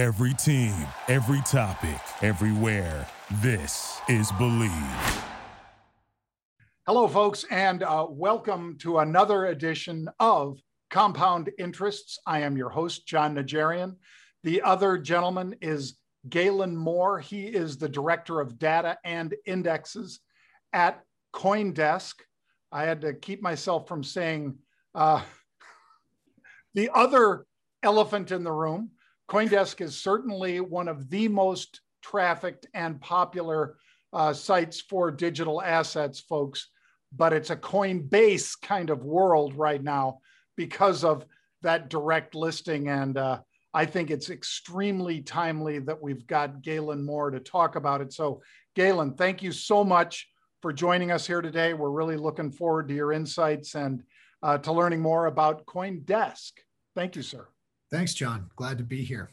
Every team, every topic, everywhere. This is Believe. Hello, folks, and uh, welcome to another edition of Compound Interests. I am your host, John Najarian. The other gentleman is Galen Moore. He is the Director of Data and Indexes at Coindesk. I had to keep myself from saying uh, the other elephant in the room. Coindesk is certainly one of the most trafficked and popular uh, sites for digital assets, folks, but it's a Coinbase kind of world right now because of that direct listing. And uh, I think it's extremely timely that we've got Galen Moore to talk about it. So, Galen, thank you so much for joining us here today. We're really looking forward to your insights and uh, to learning more about CoinDesk. Thank you, sir. Thanks, John. Glad to be here.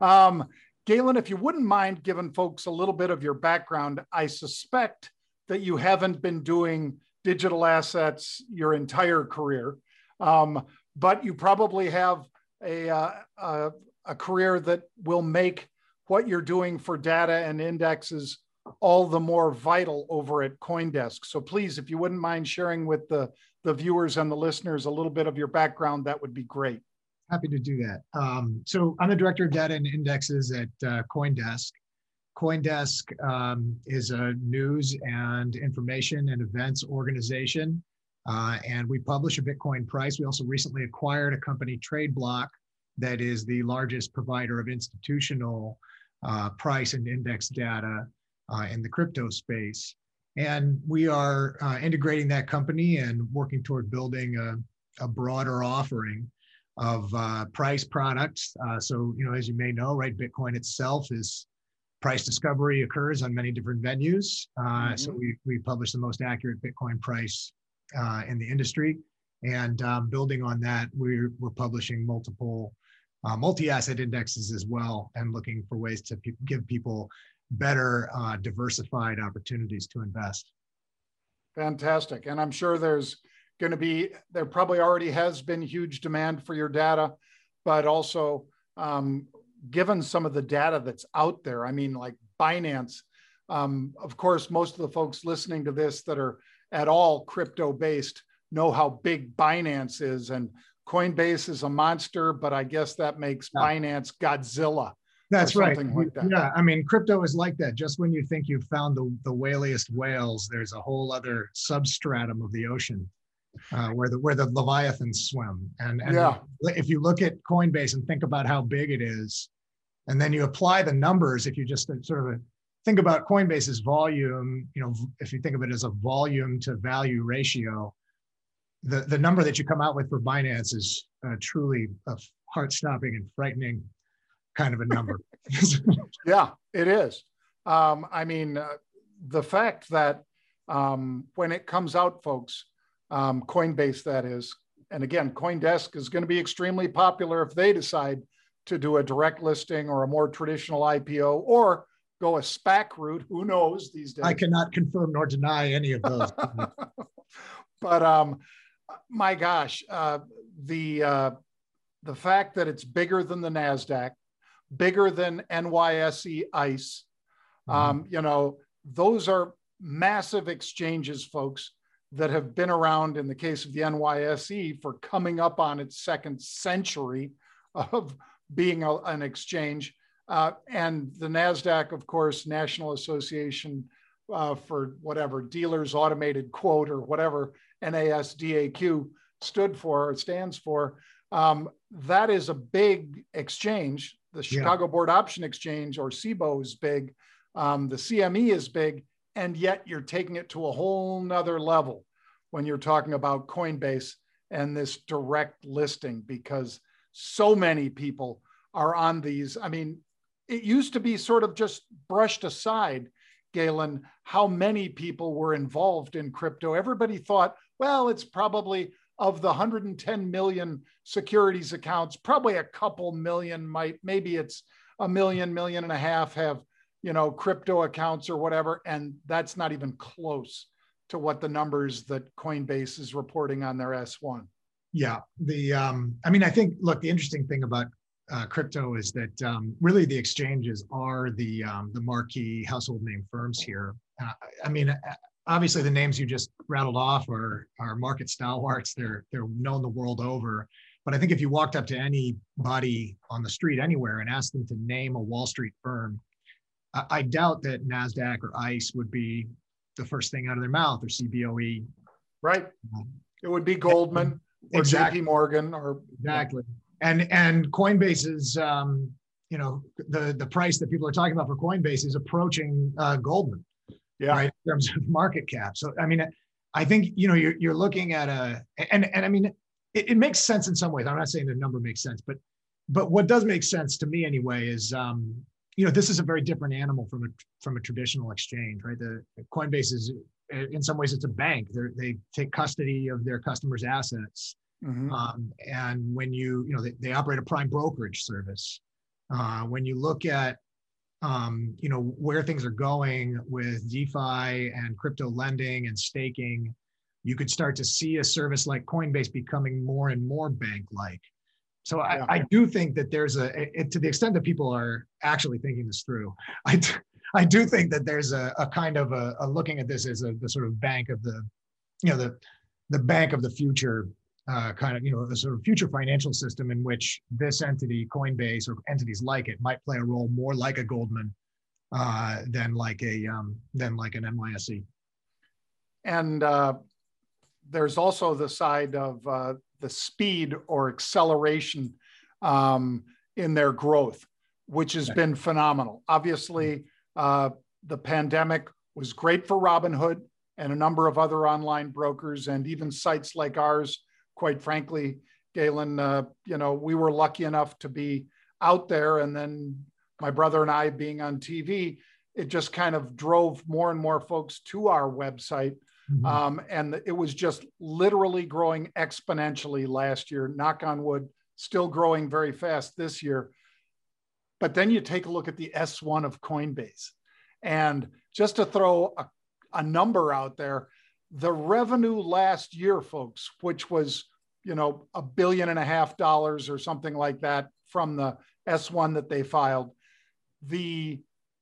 Um, Galen, if you wouldn't mind giving folks a little bit of your background, I suspect that you haven't been doing digital assets your entire career, um, but you probably have a, uh, a, a career that will make what you're doing for data and indexes all the more vital over at Coindesk. So please, if you wouldn't mind sharing with the, the viewers and the listeners a little bit of your background, that would be great. Happy to do that. Um, so I'm the director of data and indexes at uh, Coindesk. Coindesk um, is a news and information and events organization, uh, and we publish a Bitcoin price. We also recently acquired a company, TradeBlock, that is the largest provider of institutional uh, price and index data uh, in the crypto space. And we are uh, integrating that company and working toward building a, a broader offering of uh, price products. Uh, so, you know, as you may know, right, Bitcoin itself is price discovery occurs on many different venues. Uh, mm-hmm. So we, we publish the most accurate Bitcoin price uh, in the industry. And um, building on that, we're, we're publishing multiple uh, multi-asset indexes as well and looking for ways to pe- give people better uh, diversified opportunities to invest. Fantastic. And I'm sure there's going to be, there probably already has been huge demand for your data, but also um, given some of the data that's out there, I mean, like Binance, um, of course, most of the folks listening to this that are at all crypto based know how big Binance is. And Coinbase is a monster, but I guess that makes yeah. Binance Godzilla. That's right. Like that. Yeah, I mean, crypto is like that. Just when you think you've found the, the whaliest whales, there's a whole other substratum of the ocean uh, where the where the leviathans swim. And, and yeah. if you look at Coinbase and think about how big it is, and then you apply the numbers, if you just sort of think about Coinbase's volume, you know, if you think of it as a volume to value ratio, the, the number that you come out with for Binance is uh, truly a heart-stopping and frightening kind of a number. yeah, it is. Um, I mean, uh, the fact that um, when it comes out, folks, um, Coinbase, that is, and again, CoinDesk is going to be extremely popular if they decide to do a direct listing or a more traditional IPO or go a SPAC route. Who knows these days? I cannot confirm nor deny any of those. but um, my gosh, uh, the uh, the fact that it's bigger than the Nasdaq, bigger than NYSE ICE, mm-hmm. um, you know, those are massive exchanges, folks, that have been around in the case of the NYSE for coming up on its second century of being a, an exchange. Uh, and the NASDAQ, of course, National Association uh, for whatever dealers automated quote or whatever NASDAQ stood for or stands for. Um, that is a big exchange. The Chicago yeah. Board Option Exchange or CBOE is big. Um, the CME is big. And yet you're taking it to a whole nother level when you're talking about Coinbase and this direct listing because so many people are on these. I mean, it used to be sort of just brushed aside, Galen, how many people were involved in crypto. Everybody thought, well, it's probably of the 110 million securities accounts, probably a couple million might, maybe it's a million, million and a half have, you know, crypto accounts or whatever. And that's not even close to what the numbers that Coinbase is reporting on their S1. Yeah, the um, I mean, I think look, the interesting thing about uh, crypto is that um, really the exchanges are the um, the marquee household name firms here. Uh, I mean, uh, obviously the names you just rattled off are are market stalwarts. They're they're known the world over. But I think if you walked up to anybody on the street anywhere and asked them to name a Wall Street firm, I, I doubt that Nasdaq or ICE would be the first thing out of their mouth or CBOE. Right. It would be Goldman or exactly. JP Morgan or exactly. And and Coinbase's um, you know the the price that people are talking about for Coinbase is approaching uh, Goldman. Yeah. Right. In terms of market cap. So I mean, I think you know you're you're looking at a and and I mean it, it makes sense in some ways. I'm not saying the number makes sense, but but what does make sense to me anyway is um, you know this is a very different animal from a from a traditional exchange, right? The Coinbase is in some ways it's a bank. They they take custody of their customers' assets, mm-hmm. um, and when you you know they, they operate a prime brokerage service. Uh, when you look at um, you know where things are going with DeFi and crypto lending and staking, you could start to see a service like Coinbase becoming more and more bank-like. So yeah. I, I, do think that there's a, it, to the extent that people are actually thinking this through, I, I do think that there's a, a kind of a, a, looking at this as a the sort of bank of the, you know, the the bank of the future uh, kind of, you know, the sort of future financial system in which this entity, Coinbase, or entities like it, might play a role more like a Goldman uh, than like a um, than like an NYSE. And uh, there's also the side of uh, the speed or acceleration um, in their growth, which has been phenomenal. Obviously, uh, the pandemic was great for Robinhood and a number of other online brokers and even sites like ours. Quite frankly, Galen, uh, you know, we were lucky enough to be out there, and then my brother and I being on TV, it just kind of drove more and more folks to our website. Mm-hmm. Um, and it was just literally growing exponentially last year. Knock on wood, still growing very fast this year. But then you take a look at the S1 of Coinbase. And just to throw a, a number out there, the revenue last year, folks, which was, you know, a billion and a half dollars or something like that from the S1 that they filed, the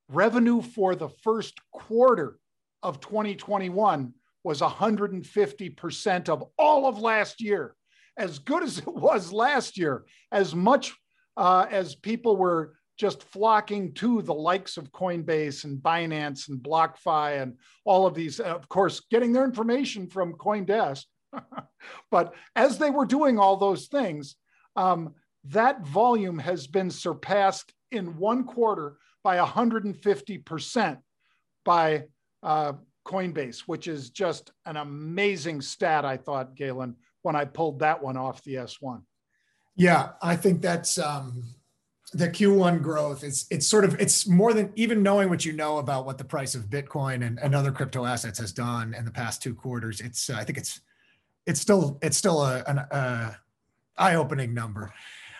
revenue for the first quarter of 2021 was 150% of all of last year. As good as it was last year, as much uh, as people were just flocking to the likes of Coinbase and Binance and BlockFi and all of these, of course, getting their information from Coindesk. but as they were doing all those things, um, that volume has been surpassed in one quarter by 150% by uh, Coinbase, which is just an amazing stat, I thought, Galen, when I pulled that one off the S1. Yeah, I think that's um, the Q1 growth. It's it's sort of it's more than even knowing what you know about what the price of Bitcoin and, and other crypto assets has done in the past two quarters. It's uh, I think it's it's still it's still a, an uh, eye-opening number.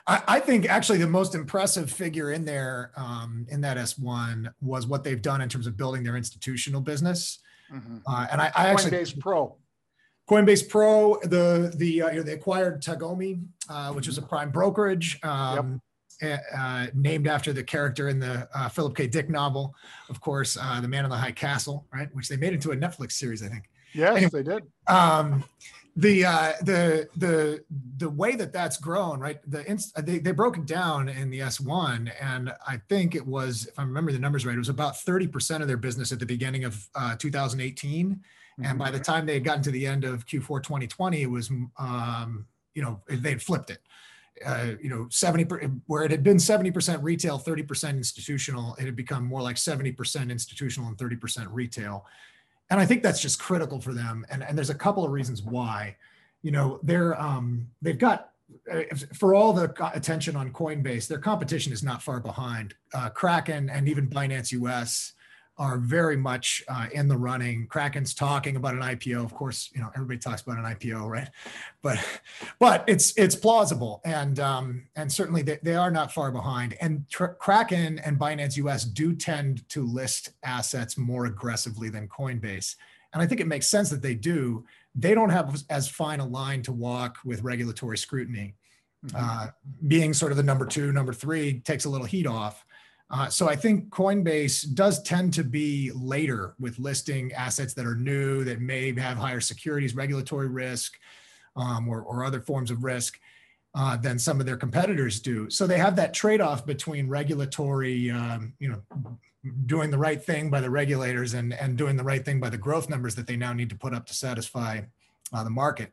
I, I, think actually the most impressive figure in there um, in that S1 was what they've done in terms of building their institutional business. Mm-hmm. Uh, and I, I actually Coinbase Pro. Coinbase Pro, the the uh, you know, they acquired Tagomi, uh, which is a prime brokerage. Um, yep. uh, named after the character in the uh, Philip K. Dick novel, of course, uh, The Man in the High Castle, right? Which they made into a Netflix series, I think. Yes, anyway, they did. Um, the uh, the the the way that that's grown, right? The inst- they they broke it down in the S1, and I think it was, if I remember the numbers right, it was about thirty percent of their business at the beginning of uh, 2018, mm-hmm. and by the time they had gotten to the end of Q4 2020, it was, um, you know, they'd flipped it. Uh, you know, 70 where it had been 70% retail, 30% institutional, it had become more like 70% institutional and 30% retail and I think that's just critical for them. And, and there's a couple of reasons why. You know, they're um, they've got uh, for all the attention on Coinbase, their competition is not far behind. Uh, Kraken and even Binance US are very much uh, in the running. Kraken's talking about an IPO. Of course, you know everybody talks about an IPO, right? But but it's it's plausible, and um, and certainly they, they are not far behind. And Tr- Kraken and Binance US do tend to list assets more aggressively than Coinbase, and I think it makes sense that they do. They don't have as fine a line to walk with regulatory scrutiny. mm-hmm. uh, being sort of the number two, number three takes a little heat off. Uh, so I think Coinbase does tend to be later with listing assets that are new, that may have higher securities, regulatory risk, um, or, or, other forms of risk uh, than some of their competitors do. So they have that trade-off between regulatory, um, you know, doing the right thing by the regulators and, and doing the right thing by the growth numbers that they now need to put up to satisfy uh, the market.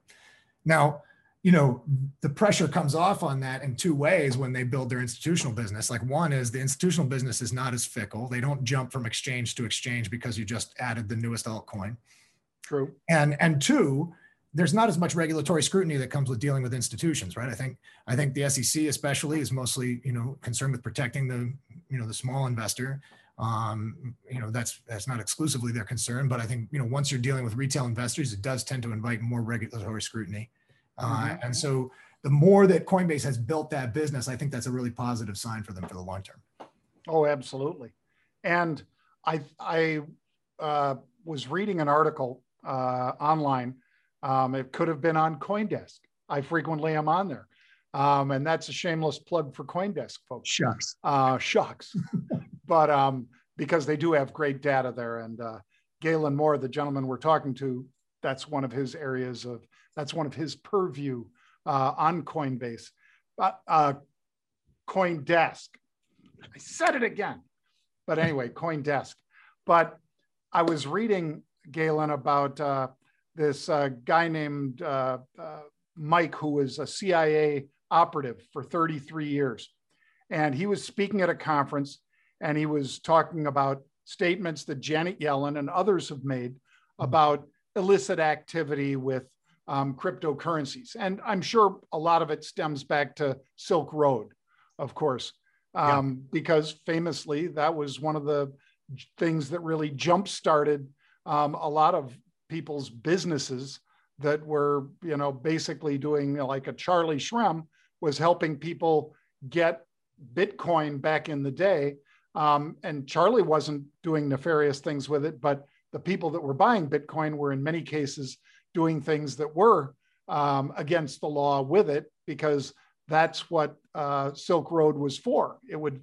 Now, you know, the pressure comes off on that in two ways when they build their institutional business. Like one is the institutional business is not as fickle. They don't jump from exchange to exchange because you just added the newest altcoin. True. And and two, there's not as much regulatory scrutiny that comes with dealing with institutions, right? I think I think the SEC especially is mostly, you know, concerned with protecting the, you know, the small investor. Um, you know, that's that's not exclusively their concern, but I think, you know, once you're dealing with retail investors, it does tend to invite more regulatory scrutiny. Uh, mm-hmm. And so the more that Coinbase has built that business, I think that's a really positive sign for them for the long term. Oh, absolutely. And I, I uh, was reading an article uh, online. Um, it could have been on CoinDesk. I frequently am on there. Um, and that's a shameless plug for CoinDesk, folks. Shucks. Uh, shucks. but um, because they do have great data there. And uh, Galen Moore, the gentleman we're talking to, that's one of his areas of that's one of his purview uh, on Coinbase. Uh, uh, CoinDesk. I said it again. But anyway, CoinDesk. But I was reading, Galen, about uh, this uh, guy named uh, uh, Mike, who was a CIA operative for 33 years. And he was speaking at a conference and he was talking about statements that Janet Yellen and others have made about illicit activity with um, cryptocurrencies. And I'm sure a lot of it stems back to Silk Road, of course, um, yeah. because famously that was one of the things that really jump started um, a lot of people's businesses that were, you know, basically doing like a Charlie Shrem was helping people get Bitcoin back in the day. Um, and Charlie wasn't doing nefarious things with it, but the people that were buying Bitcoin were in many cases doing things that were um, against the law with it because that's what uh, Silk Road was for. It would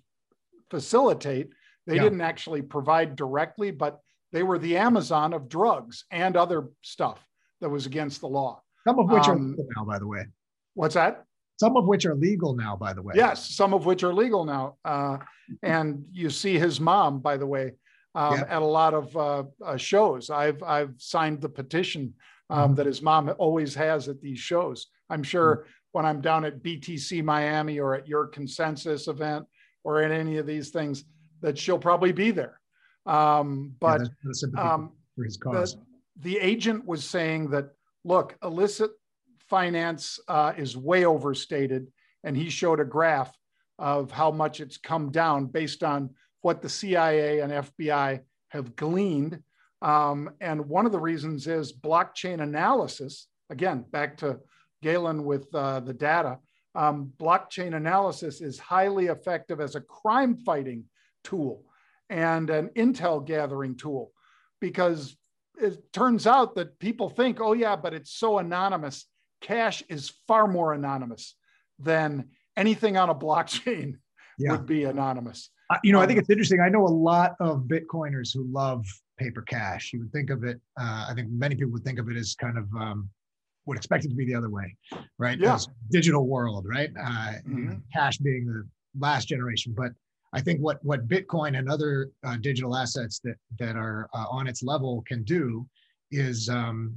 facilitate. They yeah. didn't actually provide directly, but they were the Amazon of drugs and other stuff that was against the law. Some of which um, are legal now, by the way. What's that? Some of which are legal now, by the way. Yes, some of which are legal now. Uh, and you see his mom, by the way, um, yeah. at a lot of uh, uh, shows. I've I've signed the petition um, that his mom always has at these shows. I'm sure mm-hmm. when I'm down at BTC Miami or at your consensus event or at any of these things, that she'll probably be there. Um, but yeah, um, for his cause. The, the, agent was saying that, look, illicit finance uh, is way overstated. And he showed a graph of how much it's come down based on what the CIA and FBI have gleaned um, and one of the reasons is blockchain analysis. Again, back to Galen with uh, the data. Um, blockchain analysis is highly effective as a crime fighting tool and an intel gathering tool because it turns out that people think, oh, yeah, but it's so anonymous. Cash is far more anonymous than anything on a blockchain yeah. would be anonymous. Uh, you know, I think um, it's interesting. I know a lot of Bitcoiners who love paper cash. You would think of it, uh, I think many people would think of it as kind of, um, would expect it to be the other way, right? Yeah. digital world, right? Uh, mm-hmm. Cash being the last generation. But I think what, what Bitcoin and other uh, digital assets that, that are uh, on its level can do is, um,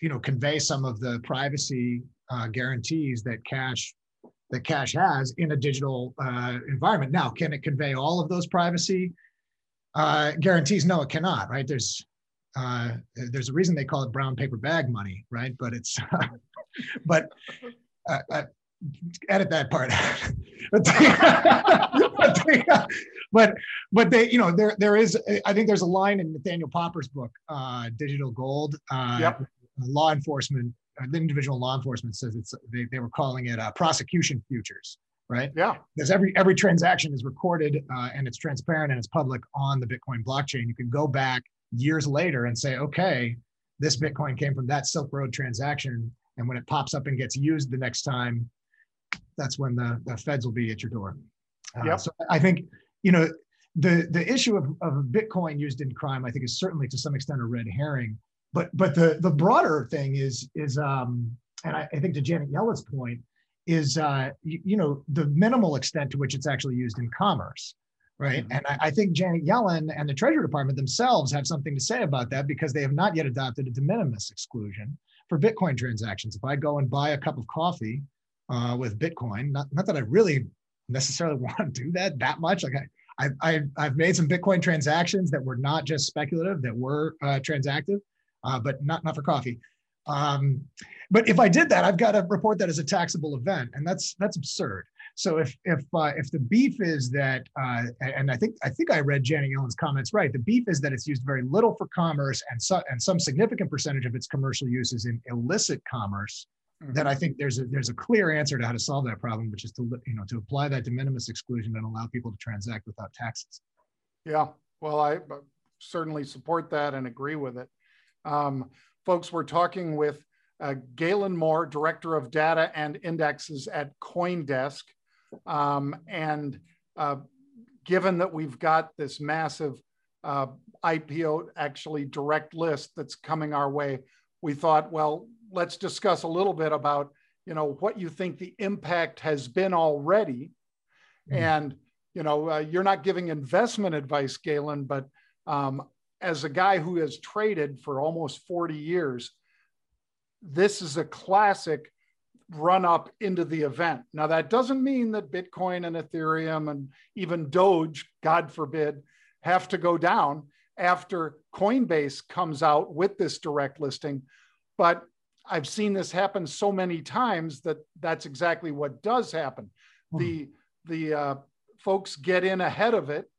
you know, convey some of the privacy uh, guarantees that cash that cash has in a digital uh, environment. Now, can it convey all of those privacy uh, guarantees? No, it cannot. Right? There's uh, there's a reason they call it brown paper bag money, right? But it's but uh, uh, edit that part. but, they, but, they, but, but they you know there there is I think there's a line in Nathaniel Popper's book, uh, Digital Gold. Uh, yep. Law enforcement the individual law enforcement says it's they, they were calling it uh, prosecution futures right yeah because every every transaction is recorded uh, and it's transparent and it's public on the bitcoin blockchain you can go back years later and say okay this bitcoin came from that silk road transaction and when it pops up and gets used the next time that's when the, the feds will be at your door. Uh, Yep. So I think, you know, the the issue of, of Bitcoin used in crime, I think, is certainly to some extent a red herring. But but the the broader thing is is um, and I, I think to Janet Yellen's point is uh, you, you know the minimal extent to which it's actually used in commerce, right? Mhm. And I, I think Janet Yellen and the Treasury Department themselves have something to say about that because they have not yet adopted a de minimis exclusion for Bitcoin transactions. If I go and buy a cup of coffee uh, with Bitcoin, not, not that I really necessarily want to do that that much. Like I, I, I, I've made some Bitcoin transactions that were not just speculative, that were uh, transactive, uh, but not, not for coffee. Um, but if I did that, I've got to report that as a taxable event, and that's that's absurd. So if if uh, if the beef is that, uh, and I think I think I read Janet Yellen's comments right, the beef is that it's used very little for commerce, and so, and some significant percentage of its commercial use is in illicit commerce. Then I think there's a there's a clear answer to how to solve that problem, which is to you know to apply that de minimis exclusion and allow people to transact without taxes. Yeah, well, I uh, certainly support that and agree with it. Um, folks, we're talking with uh, Galen Moore, Director of Data and Indexes at CoinDesk. Um, and uh, given that we've got this massive uh, IPO, actually direct list that's coming our way, we thought, well, let's discuss a little bit about, you know, what you think the impact has been already. Mhm. And, you know, uh, you're not giving investment advice, Galen, but um, as a guy who has traded for almost 40 years, this is a classic run up into the event. Now, that doesn't mean that Bitcoin and Ethereum and even Doge, God forbid, have to go down after Coinbase comes out with this direct listing. But I've seen this happen so many times that that's exactly what does happen. Hmm. The the uh, folks get in ahead of it.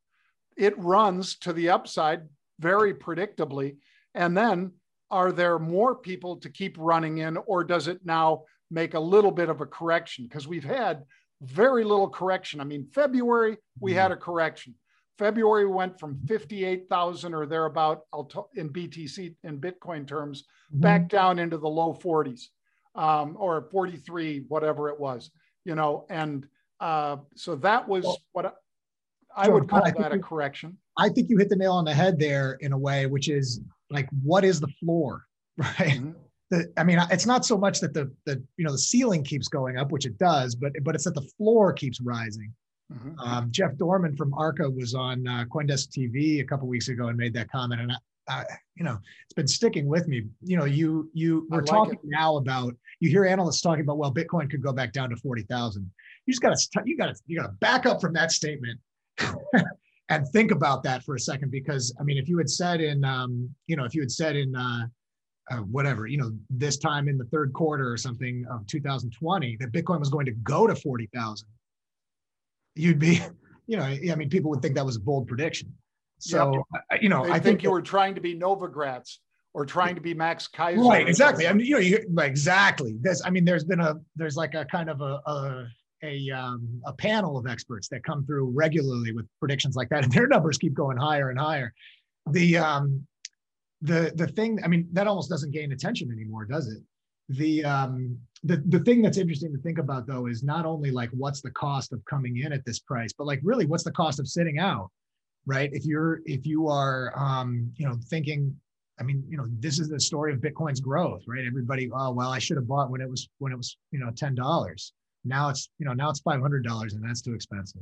It runs to the upside very predictably, and then are there more people to keep running in, or does it now make a little bit of a correction? Because we've had very little correction. I mean, February we had a correction. February went from 58,000 or thereabout in BTC in Bitcoin terms back down into the low 40s um, or 43, whatever it was, you know. And uh, so that was Well, what I, I Joe, would call that a correction. I think you hit the nail on the head there in a way, which is like, what is the floor, right? Mhm. The, I mean, it's not so much that the the you know the ceiling keeps going up, which it does, but but it's that the floor keeps rising. Mhm. Um, Jeff Dorman from Arca was on uh, CoinDesk TV a couple weeks ago and made that comment, and I, you know, it's been sticking with me. You know, you you we're like talking it. now about you hear analysts talking about well, Bitcoin could go back down to forty thousand. You just got to you got to you got to back up from that statement and think about that for a second, because I mean, if you had said in um, you know, if you had said in uh, uh, whatever, you know, this time in the third quarter or something of 2020 that Bitcoin was going to go to 40,000, you'd be, you know, I mean, people would think that was a bold prediction. So, I- you know, They I think, think you were trying to be Novogratz or trying to be Max Keiser. right, exactly. I mean, you know, you, exactly. There's, I mean, there's been a, there's like a kind of a, a, a, um, a panel of experts that come through regularly with predictions like that, and their numbers keep going higher and higher. The, um, the, the thing, I mean, that almost doesn't gain attention anymore, does it? The, um, the, the thing that's interesting to think about though is not only like what's the cost of coming in at this price, but like really what's the cost of sitting out, right? If you're, if you are, um, you know, thinking I mean, you know, this is the story of Bitcoin's growth, right? Everybody, oh well, I should have bought when it was when it was, you know, ten dollars. Now it's, you know, now it's five hundred dollars, and that's too expensive.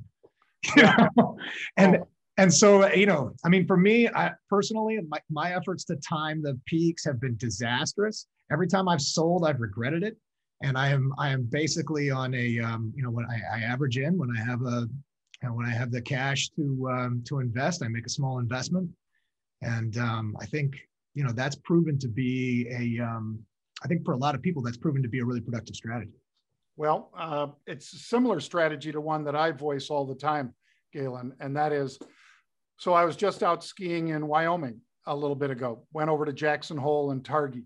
You know? and Oh. and so, you know, I mean, for me, I personally, my, my efforts to time the peaks have been disastrous. Every time I've sold, I've regretted it, and I am I am basically on a, um, you know, when I, I average in when I have a, know, when I have the cash to um, to invest, I make a small investment, and um, I think you know that's proven to be a um, i think for a lot of people that's proven to be a really productive strategy Well, uh, it's a similar strategy to one that I voice all the time, Galen, and that is so I was just out skiing in Wyoming a little bit ago, went over to Jackson Hole and Targhee,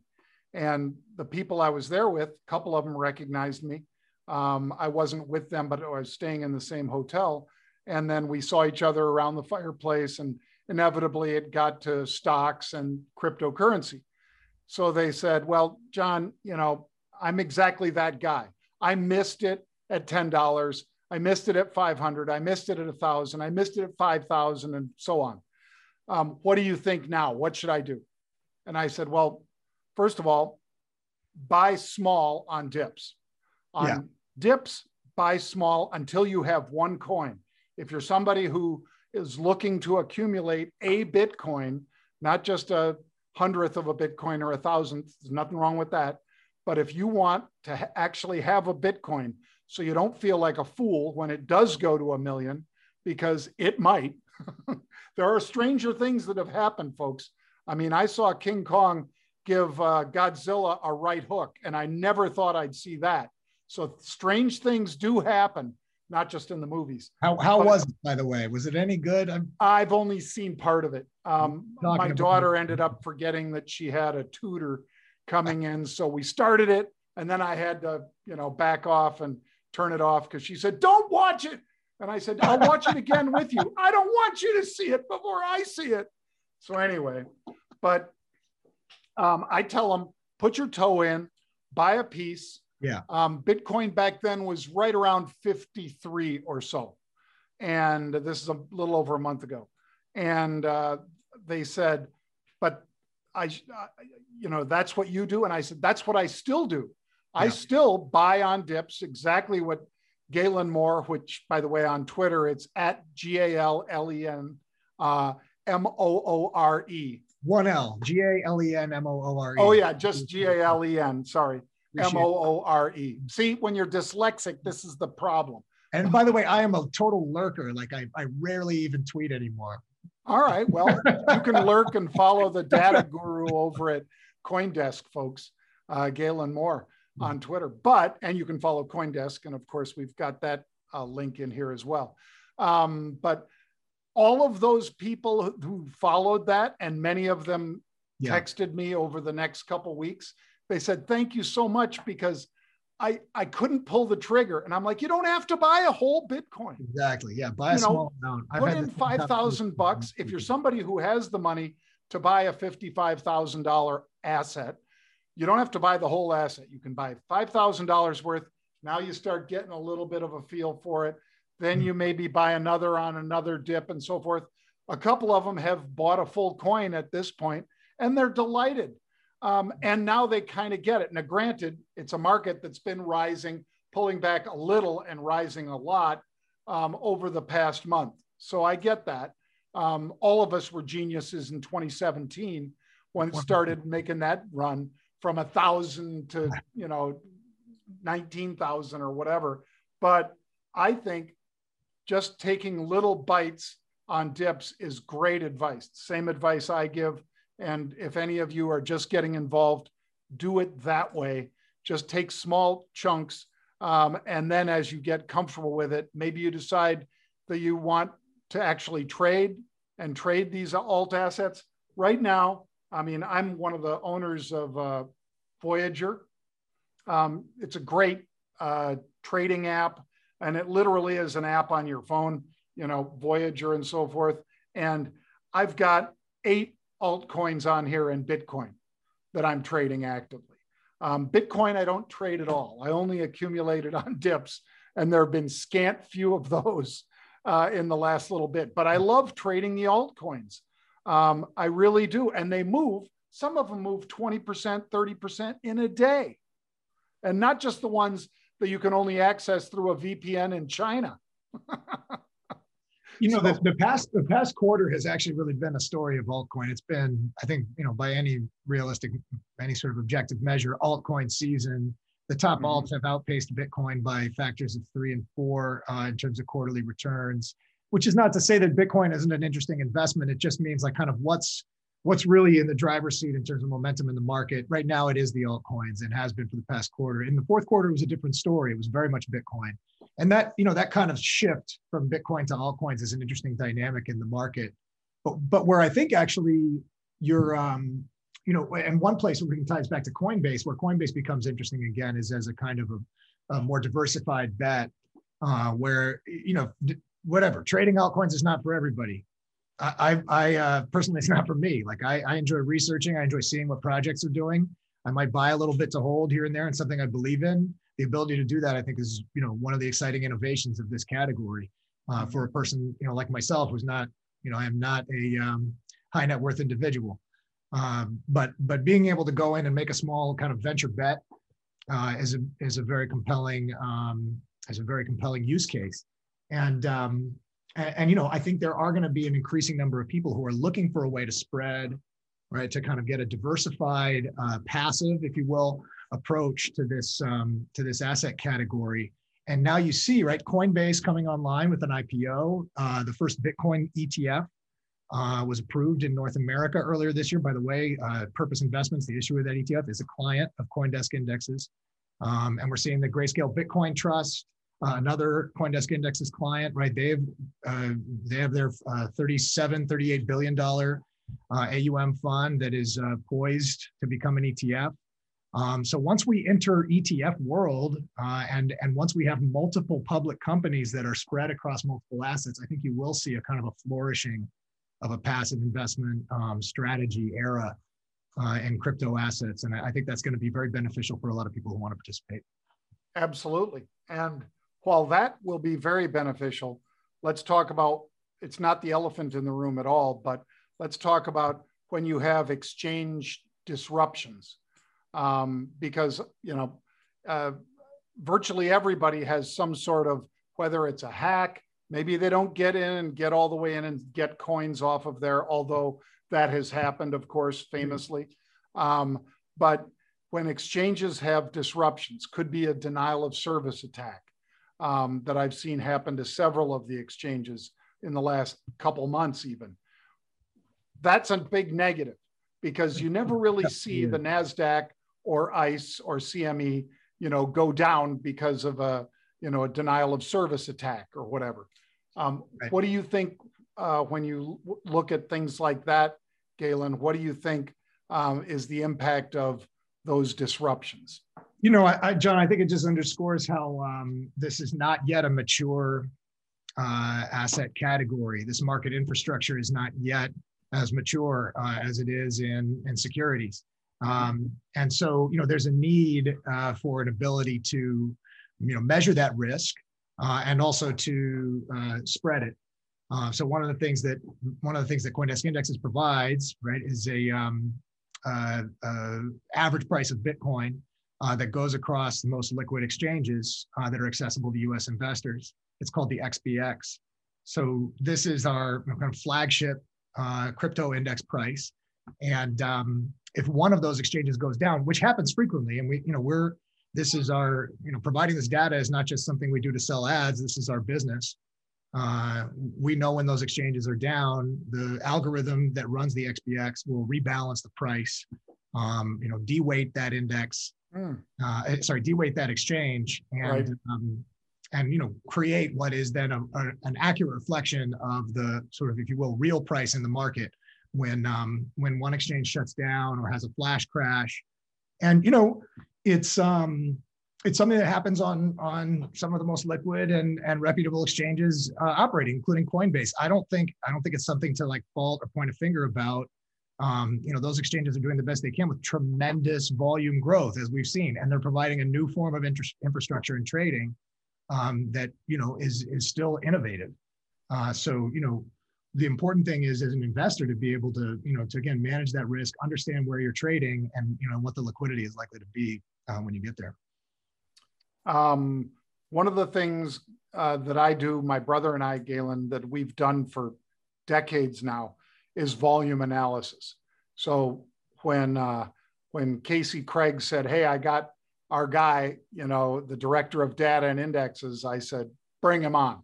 and the people I was there with, a couple of them recognized me. Um, I wasn't with them, but I was staying in the same hotel. And then we saw each other around the fireplace, and inevitably it got to stocks and cryptocurrency. So they said, Well, John, you know, I'm exactly that guy. I missed it. at $10. I missed it at 500. I missed it at 1,000. I missed it at 5,000 and so on. Um, what do you think now? What should I do? And I said, well, first of all, buy small on dips. On yeah. dips, buy small until you have one coin. If you're somebody who is looking to accumulate a Bitcoin, not just a hundredth of a Bitcoin or a thousandth, there's nothing wrong with that. But if you want to ha- actually have a Bitcoin so you don't feel like a fool when it does go to a million, because it might, there are stranger things that have happened, folks. I mean, I saw King Kong give uh, Godzilla a right hook, and I never thought I'd see that. So strange things do happen, not just in the movies. How, how was it, by the way? Was it any good? i have only seen part of it. Um, my daughter ended up forgetting that she had a tutor coming in. So we started it and then I had to, you know, back off and turn it off because she said, don't watch it. And I said, I'll watch it again with you. I don't want you to see it before I see it. So anyway, but um, I tell them, put your toe in, buy a piece. Yeah. Um, Bitcoin back then was right around 53 or so. And this is a little over a month ago. And uh, they said, but I, you know, that's what you do. And I said, that's what I still do. Yeah. I still buy on dips exactly what Galen Moore, which by the way, on Twitter, it's at G A L L E N uh, M O O R E. One L, G A L E N M O O R E. Oh, yeah, just G A L E N. Sorry. M O O R E. See, when you're dyslexic, this is the problem. And by the way, I am a total lurker. Like I, I rarely even tweet anymore. All right. Well, you can lurk and follow the data guru over at Coindesk, folks, uh, Galen Moore on Twitter. But, and you can follow Coindesk. And of course, we've got that uh, link in here as well. Um, but all of those people who followed that, and many of them yeah. texted me over the next couple weeks, they said, Thank you so much because I, I couldn't pull the trigger. And I'm like, you don't have to buy a whole Bitcoin. Exactly. Yeah. Buy a you small know, amount. I've put in 5,000 bucks. If you're somebody who has the money to buy a $55,000 asset, you don't have to buy the whole asset. You can buy $5,000 worth. Now you start getting a little bit of a feel for it. Then you mm. maybe buy another on another dip and so forth. A couple of them have bought a full coin at this point and they're delighted. Um, and now they kind of get it. Now, granted, it's a market that's been rising, pulling back a little and rising a lot um, over the past month. So I get that. Um, all of us were geniuses in 2017 when it started making that run from a thousand to you know 19,000 or whatever. But I think just taking little bites on dips is great advice. Same advice I give and if any of you are just getting involved, do it that way. Just take small chunks. Um, and then as you get comfortable with it, maybe you decide that you want to actually trade and trade these alt assets. Right now, I mean, I'm one of the owners of uh, Voyager. Um, it's a great uh, trading app, and it literally is an app on your phone, you know, Voyager and so forth. And I've got eight altcoins on here and Bitcoin that I'm trading actively. Um, Bitcoin, I don't trade at all. I only accumulated on dips, and there have been scant few of those uh, in the last little bit. But I love trading the altcoins. Um, I really do. And they move, some of them move 20%, 30% in a day. And not just the ones that you can only access through a VPN in China. You know, so, the, the past the past quarter has actually really been a story of altcoin. It's been, I think, you know, by any realistic, any sort of objective measure, altcoin season. The top mm-hmm. alts have outpaced Bitcoin by factors of three and four uh, in terms of quarterly returns. Which is not to say that Bitcoin isn't an interesting investment. It just means like kind of what's what's really in the driver's seat in terms of momentum in the market. Right now, it is the altcoins and has been for the past quarter. In the fourth quarter, it was a different story. It was very much Bitcoin and that you know that kind of shift from bitcoin to altcoins is an interesting dynamic in the market. But but where i think actually you're um you know and one place where we can tie this back to coinbase where coinbase becomes interesting again is as a kind of a, a more diversified bet uh, where you know whatever trading altcoins is not for everybody. I i, uh, personally it's not for me. Like I, I enjoy researching. I enjoy seeing what projects are doing. I might buy a little bit to hold here and there and something i believe in the ability to do that, I think, is you know one of the exciting innovations of this category uh, for a person you know like myself who's not you know I am not a um, high net worth individual, um, but but being able to go in and make a small kind of venture bet uh, is a is a very compelling um, is a very compelling use case, and um, and, and you know I think there are going to be an increasing number of people who are looking for a way to spread, right, to kind of get a diversified uh, passive, if you will, approach to this um, to this asset category. And now you see, right, Coinbase coming online with an IPO. Uh, the first Bitcoin ETF uh, was approved in North America earlier this year. By the way, uh, Purpose Investments, the issuer of that ETF, is a client of CoinDesk Indexes. Um, and we're seeing the Grayscale Bitcoin Trust, uh, another CoinDesk Indexes client, right? They've uh, they have their uh, 37, 38 billion dollar uh, AUM fund that is poised to become an ETF. Um, so once we enter ETF world, uh, and and once we have multiple public companies that are spread across multiple assets, I think you will see a kind of a flourishing of a passive investment um, strategy era uh, in crypto assets, and I, I think that's going to be very beneficial for a lot of people who want to participate. Absolutely, and while that will be very beneficial, let's talk about it's not the elephant in the room at all, but let's talk about when you have exchange disruptions um, because you know uh, virtually everybody has some sort of whether it's a hack maybe they don't get in and get all the way in and get coins off of there although that has happened of course famously. Um, but when exchanges have disruptions could be a denial of service attack um, that i've seen happen to several of the exchanges in the last couple months even that's a big negative because you never really see the nasdaq or ICE or CME, you know, go down because of a, you know, a denial of service attack or whatever. Um, right. What do you think uh, when you look at things like that, Galen? What do you think um, is the impact of those disruptions? You know, I, I, John, I think it just underscores how um, this is not yet a mature uh, asset category. This market infrastructure is not yet as mature uh, as it is in, in securities. Um, and so, you know, there's a need uh, for an ability to, you know, measure that risk uh, and also to uh, spread it. Uh, so one of the things that one of the things that CoinDesk Indexes provides, right, is a um, uh, uh, average price of Bitcoin that goes across the most liquid exchanges that are accessible to U.S. investors. It's called the XBX. So this is our kind of flagship crypto index price. And um, if one of those exchanges goes down, which happens frequently, and we, you know, we're this is our, you know, providing this data is not just something we do to sell ads. This is our business. Uh, we know when those exchanges are down, the algorithm that runs the XBX will rebalance the price, um, you know, deweight that index, mm. uh, eh, sorry, deweight that exchange, and right. um, and you know, create what is then a, a, an accurate reflection of the sort of, if you will, real price in the market when um, when one exchange shuts down or has a flash crash, and you know it's um, it's something that happens on on some of the most liquid and and reputable exchanges uh, operating, including Coinbase. I don't think I don't think it's something to like fault or point a finger about. Um, you know those exchanges are doing the best they can with tremendous volume growth as we've seen, and they're providing a new form of inter- infrastructure and trading um, that you know is is still innovative. Uh, so you know the important thing is as an investor to be able to you know to again manage that risk understand where you're trading and you know what the liquidity is likely to be uh, when you get there. Um, one of the things uh, that i do my brother and i galen that we've done for decades now is volume analysis. So when uh, when casey craig said hey i got our guy you know the director of data and indexes i said bring him on.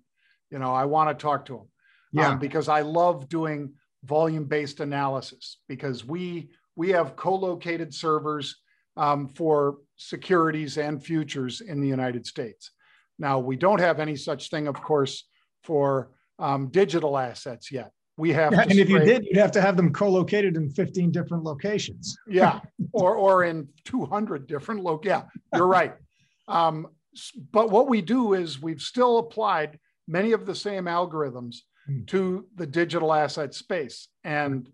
You know i want to talk to him yeah. Um, because I love doing volume based analysis because we we have co-located servers um, for securities and futures in the United States. Now we don't have any such thing, of course, for um, digital assets yet. We have, yeah, and if you did, you'd have to have them co-located in 15 different locations. yeah, or or in 200 different lo. Yeah, you're right. Um, but what we do is we've still applied many of the same algorithms Hmm. to the digital asset space. And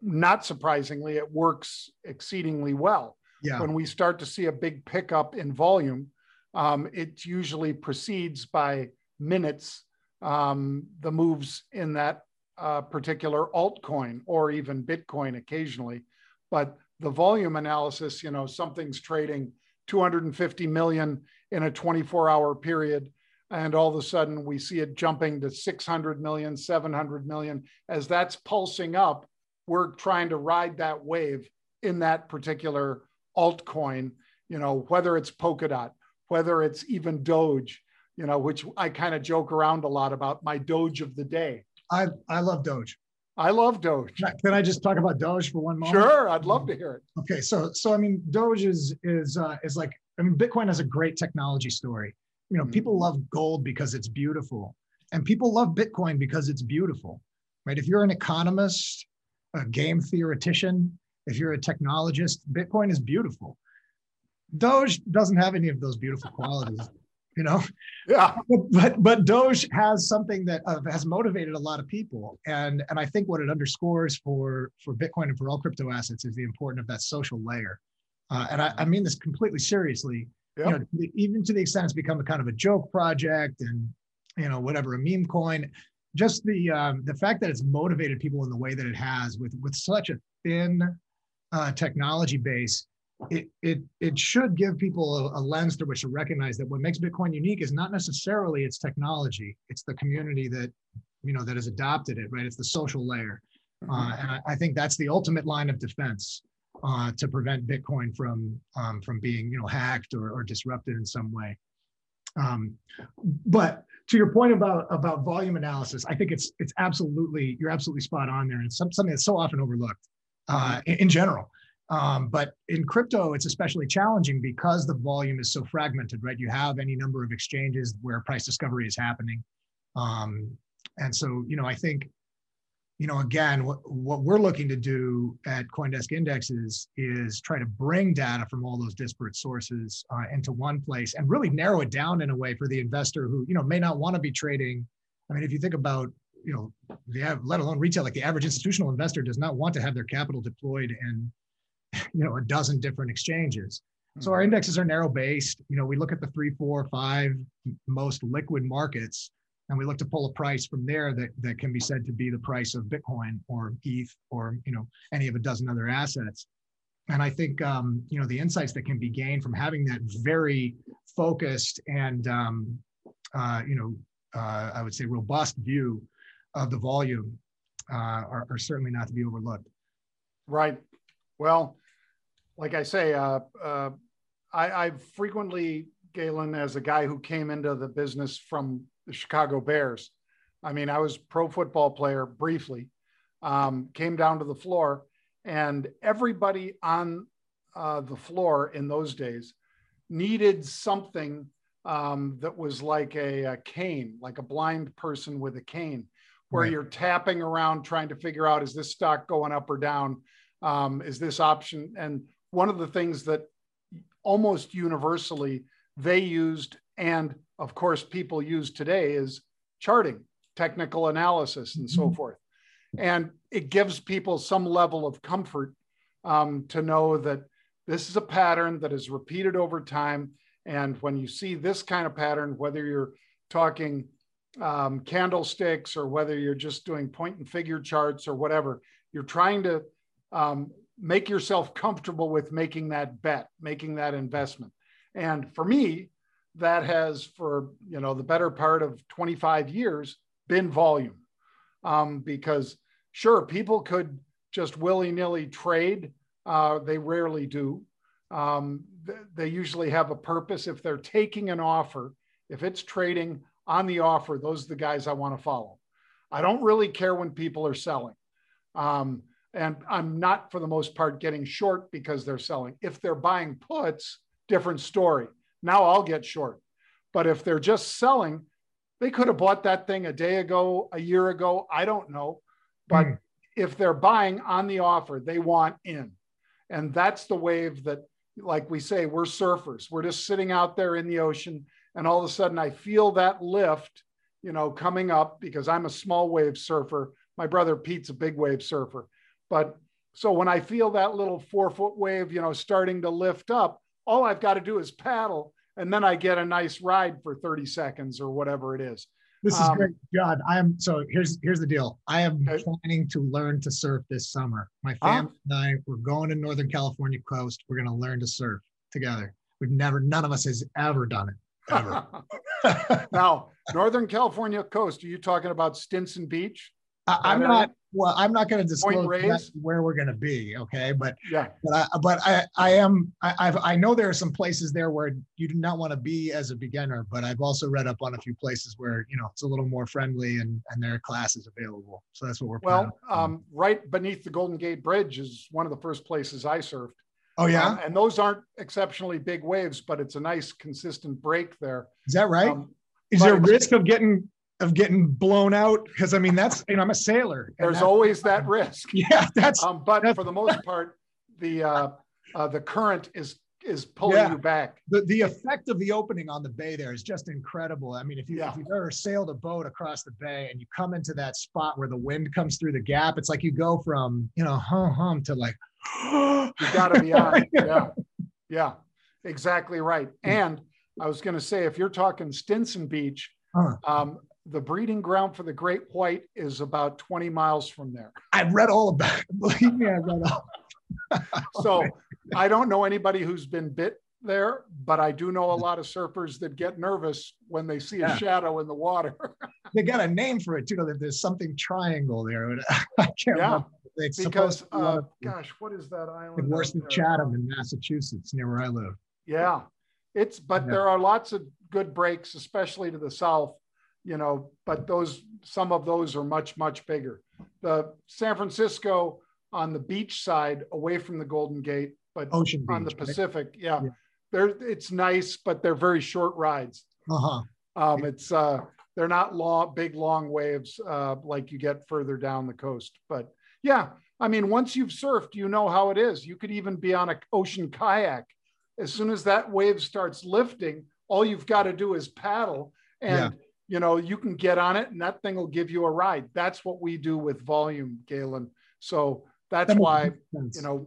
not surprisingly, it works exceedingly well. Yeah. When we start to see a big pickup in volume, um, it usually precedes by minutes um, the moves in that uh, particular altcoin or even Bitcoin occasionally. But the volume analysis, you know, something's trading 250 million in a 24 hour period. And all of a sudden we see it jumping to 600 million, 700 million. As that's pulsing up, we're trying to ride that wave in that particular altcoin, you know, whether it's Polkadot, whether it's even Doge, you know, which I kind of joke around a lot about my Doge of the day. I, I love Doge. I love Doge. Can I just talk about Doge for one moment? Sure, I'd love to hear it. Okay, so so I mean, Doge is is uh, is like I mean, Bitcoin has a great technology story. You know, mm-hmm. people love gold because it's beautiful, and people love Bitcoin because it's beautiful, right? If you're an economist, a game theoretician, if you're a technologist, Bitcoin is beautiful. Doge doesn't have any of those beautiful qualities you know yeah but but doge has something that uh, has motivated a lot of people and and i think what it underscores for for bitcoin and for all crypto assets is the importance of that social layer uh, and I, I, mean this completely seriously yep. you know even to the extent it's become a kind of a joke project and you know whatever a meme coin just the um, the fact that it's motivated people in the way that it has with with such a thin uh, technology base it it it should give people a, a, lens through which to recognize that what makes Bitcoin unique is not necessarily its technology; it's the community that you know that has adopted it. Right? It's the social layer, uh, mm-hmm. and I, I, think that's the ultimate line of defense uh, to prevent Bitcoin from um, from being you know hacked or, or disrupted in some way. Um, but to your point about about volume analysis, I think it's it's absolutely you're absolutely spot on there, and it's something that's so often overlooked uh, in, in general. Um, but in crypto, it's especially challenging because the volume is so fragmented, right? You have any number of exchanges where price discovery is happening. Um, and so, you know, I think, you know, again, what, what we're looking to do at Coindesk Indexes is try to bring data from all those disparate sources uh, into one place and really narrow it down in a way for the investor who, you know, may not want to be trading. I mean, if you think about you know, the let alone retail, like the average institutional investor does not want to have their capital deployed in you know a dozen different exchanges so our mm-hmm. indexes are narrow based you know we look at the three four five most liquid markets and we look to pull a price from there that, that can be said to be the price of bitcoin or eth or you know any of a dozen other assets. And i think um, you know the insights that can be gained from having that very focused and um, uh, you know uh, i would say robust view of the volume uh, are, are certainly not to be overlooked. Right. Well like I say, uh, uh, I, I've frequently, Galen, as a guy who came into the business from the Chicago Bears. I mean, I was pro football player briefly, um, came down to the floor, and everybody on uh, the floor in those days needed something um, that was like a, a, cane, like a blind person with a cane, where right. you're tapping around trying to figure out is this stock going up or down? Um, is this option? And one of the things that almost universally they used, and of course people use today, is charting, technical analysis, and so mm-hmm. forth. And it gives people some level of comfort um, to know that this is a pattern that is repeated over time. And when you see this kind of pattern, whether you're talking um, candlesticks or whether you're just doing point and figure charts or whatever, you're trying to um, make yourself comfortable with making that bet, making that investment. And for me, that has for you know the better part of 25 years been volume, um, because sure people could just willy nilly trade. Uh, they rarely do. Um, th- they usually have a purpose. If they're taking an offer, if it's trading on the offer, those are the guys I want to follow. I don't really care when people are selling. Um, and I'm not for the most part getting short because they're selling. If they're buying puts, different story. Now I'll get short. But if they're just selling, they could have bought that thing a day ago, a year ago. I don't know. But mm. if they're buying on the offer, they want in. And that's the wave that, like we say, we're surfers. We're just sitting out there in the ocean. And all of a sudden, I feel that lift, you know, coming up because I'm a small wave surfer. My brother Pete's a big wave surfer. But so when I feel that little four foot wave, you know, starting to lift up, all I've got to do is paddle and then I get a nice ride for 30 seconds or whatever it is. This is um, great, John. I am so here's here's the deal. I am okay. planning to learn to surf this summer. My family and I we're going to Northern California coast. We're going to learn to surf together. We've never, none of us has ever done it. Ever. now, Northern California coast. Are you talking about Stinson Beach? I, am not. Well, I'm not going to disclose where we're going to be. Okay, but yeah, but I, but I, I am. I, I've, I know there are some places there where you do not want to be as a beginner. But I've also read up on a few places where you know it's a little more friendly and and there are classes available. So that's what we're. Well, um, right beneath the Golden Gate Bridge is one of the first places I surfed. Oh yeah, um, and those aren't exceptionally big waves, but it's a nice consistent break there. Is that right? Um, is there a risk of getting of getting blown out because I mean that's you know I'm a sailor. There's always that risk. Yeah, that's. Um, but that's, for the most part, the uh, uh, the current is is pulling yeah. you back. The the effect of the opening on the bay there is just incredible. I mean, if you yeah. if you've ever sailed a boat across the bay and you come into that spot where the wind comes through the gap, it's like you go from you know hum hum to like. you got to be on. Yeah, yeah, exactly right. And I was going to say, if you're talking Stinson Beach, huh. um, the breeding ground for the great white is about 20 miles from there. I've read all about it. Believe me, I read all. so I don't know anybody who's been bit there, but I do know a lot of surfers that get nervous when they see yeah. a shadow in the water. they got a name for it too. That There's something triangle there. I can't yeah. remember. It's because, uh, gosh, what is that island? Worse than Chatham in Massachusetts, near where I live. Yeah, it's but yeah. there are lots of good breaks, especially to the south you know, but those some of those are much much bigger. The San Francisco on the beach side, away from the Golden Gate, but Ocean on the Pacific, right? yeah, yeah, they're it's nice, but they're very short rides. Uh-huh. Um, it's uh, they're not long, big long waves uh, like you get further down the coast. But yeah, I mean, once you've surfed, you know how it is. You could even be on an ocean kayak. As soon as that wave starts lifting, all you've got to do is paddle, and yeah you know, you can get on it and that thing will give you a ride. That's what we do with volume, Galen. So that's that why, you know,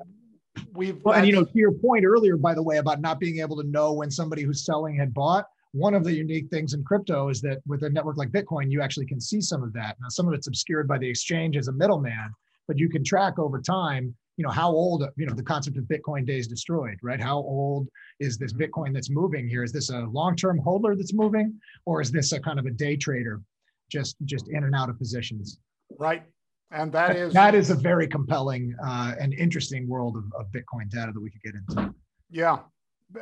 we've. Well, and you know, to your point earlier, by the way, about not being able to know when somebody who's selling had bought, one of the unique things in crypto is that with a network like Bitcoin, you actually can see some of that. Now, some of it's obscured by the exchange as a middleman, but you can track over time you know how old you know the concept of bitcoin days destroyed right? How old is this bitcoin that's moving here? Is this a long-term holder that's moving or is this a kind of a day trader just just in and out of positions? Right. And that is that is a very compelling uh, and interesting world of, of bitcoin data that we could get into. Yeah.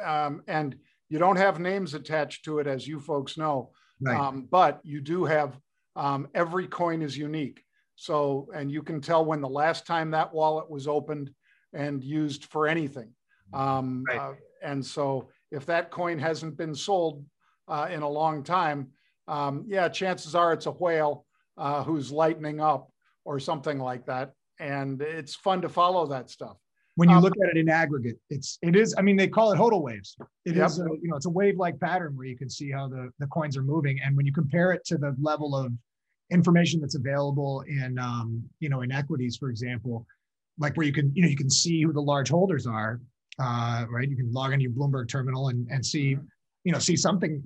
Um, and you don't have names attached to it as you folks know. Right. um, but you do have um, every coin is unique so, and you can tell when the last time that wallet was opened and used for anything. Um, right. uh, and so, if that coin hasn't been sold uh, in a long time, um, yeah, chances are it's a whale uh, who's lightening up or something like that. And it's fun to follow that stuff. When you um, look at it in aggregate, it's it is. I mean, they call it hodl waves. It yep. is, a, you know, it's a wave-like pattern where you can see how the the coins are moving. And when you compare it to the level of information that's available in um, you know in equities for example like where you can you know you can see who the large holders are uh, right? You can log into your bloomberg terminal and, and see you know see something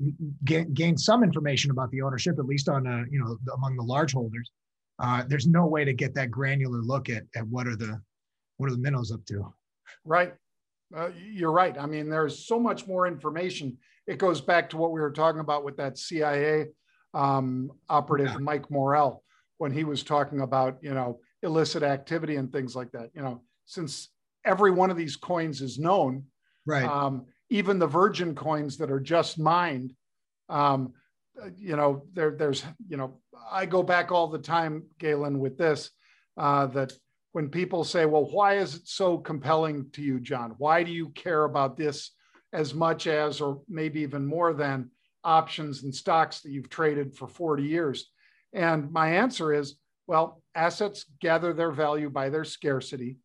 gain, gain some information about the ownership at least on uh, you know among the large holders. Uh, there's no way to get that granular look at, at what are the what are the minnows up to. Right. Uh, you're right. I mean there's so much more information. It goes back to what we were talking about with that cia um, operative yeah. Mike Morell when he was talking about you know illicit activity and things like that. You know, since every one of these coins is known, right? Um, even the virgin coins that are just mined, um, you know, there there's you know I go back all the time, Galen, with this uh, that when people say, well, why is it so compelling to you, John? Why do you care about this as much as, or maybe even more than options and stocks that you've traded for 40 years? And my answer is, well, assets gather their value by their scarcity.